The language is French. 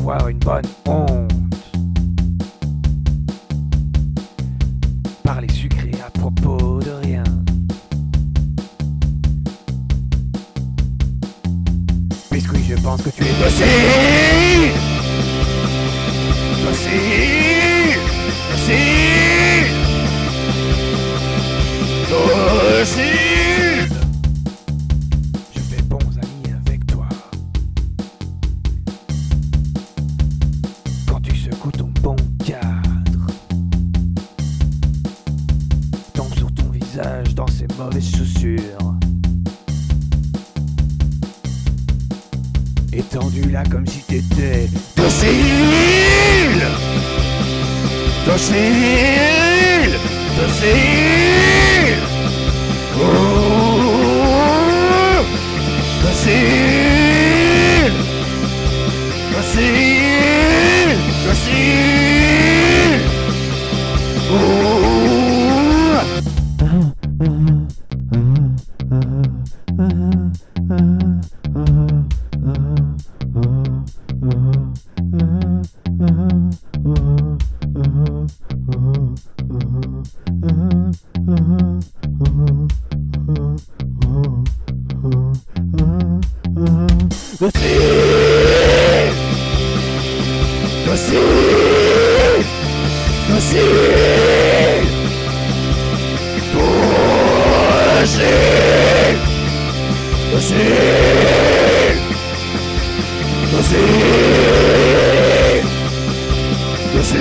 avoir une bonne honte. Parler sucré à propos de rien. Biscuit, je pense que tu es docile. Docile. Dans ces mauvaises chaussures. Étendu là comme si t'étais docile Docile The sea! The sea! The sea! The sea! The sea! The sea! Você